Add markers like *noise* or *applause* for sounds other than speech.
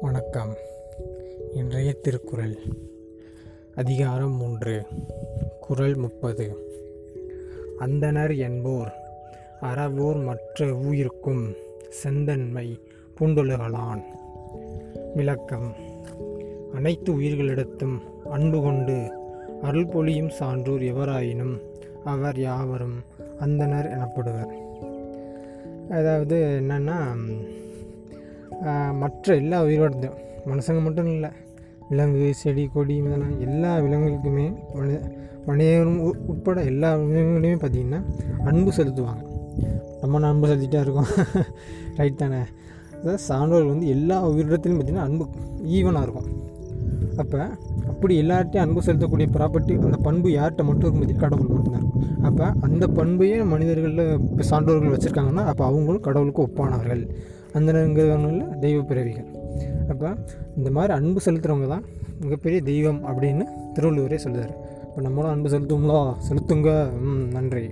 வணக்கம். இன்றைய திருக்குறள். அதிகாரம் மூன்று. குறள் முப்பது. அந்தணர் என்போர் அறவோர் மற்ற ஊயிருக்கும் செந்தன்மை பூண்டொழுகலான். விளக்கம். அனைத்து உயிர்களிடத்தும் அன்பு கொண்டு அருள் பொழியும் சான்றோர் எவராயினும் அவர் யாவரும் அந்தணர் எனப்படுவர். அதாவது என்னென்னா மற்ற எல்லா உயிரோடத்தையும் மனுஷங்க மட்டும் இல்லை விலங்கு செடி கொடி இதெல்லாம் எல்லா விலங்குகளுக்குமே மனித உ- உட்பட எல்லா விலங்குகளையுமே பார்த்திங்கன்னா அன்பு செலுத்துவாங்க. நம்ம அன்பு செலுத்திட்டே இருக்கோம்? *laughs* ரைட் தானே? அதாவது சான்றோர்கள் வந்து எல்லா உயிரிடத்துலையும் பார்த்திங்கன்னா அன்பு ஈவனாக இருக்கும். அப்போ அப்படி எல்லார்ட்டையும் அன்பு செலுத்தக்கூடிய ப்ராப்பர்ட்டி அந்த பண்பு யார்கிட்ட மட்டும் இருக்கும் கடவுள் மட்டும்தான் இருக்கும். அப்போ அந்த பண்பையே மனிதர்களில் இப்போ சான்றோர்கள் வச்சுருக்காங்கன்னா அப்போ அவங்களும் கடவுளுக்கு ஒப்பானவர்கள். அந்த தெய்வ பிறவிகள். அப்போ இந்த மாதிரி அன்பு செலுத்துகிறவங்க தான் மிகப்பெரிய தெய்வம் அப்படின்னு திருவள்ளுவரே சொல்லுவார் இப்போ நம்மளும் அன்பு செலுத்துவோங்களா செலுத்துங்க. ம் நன்றி.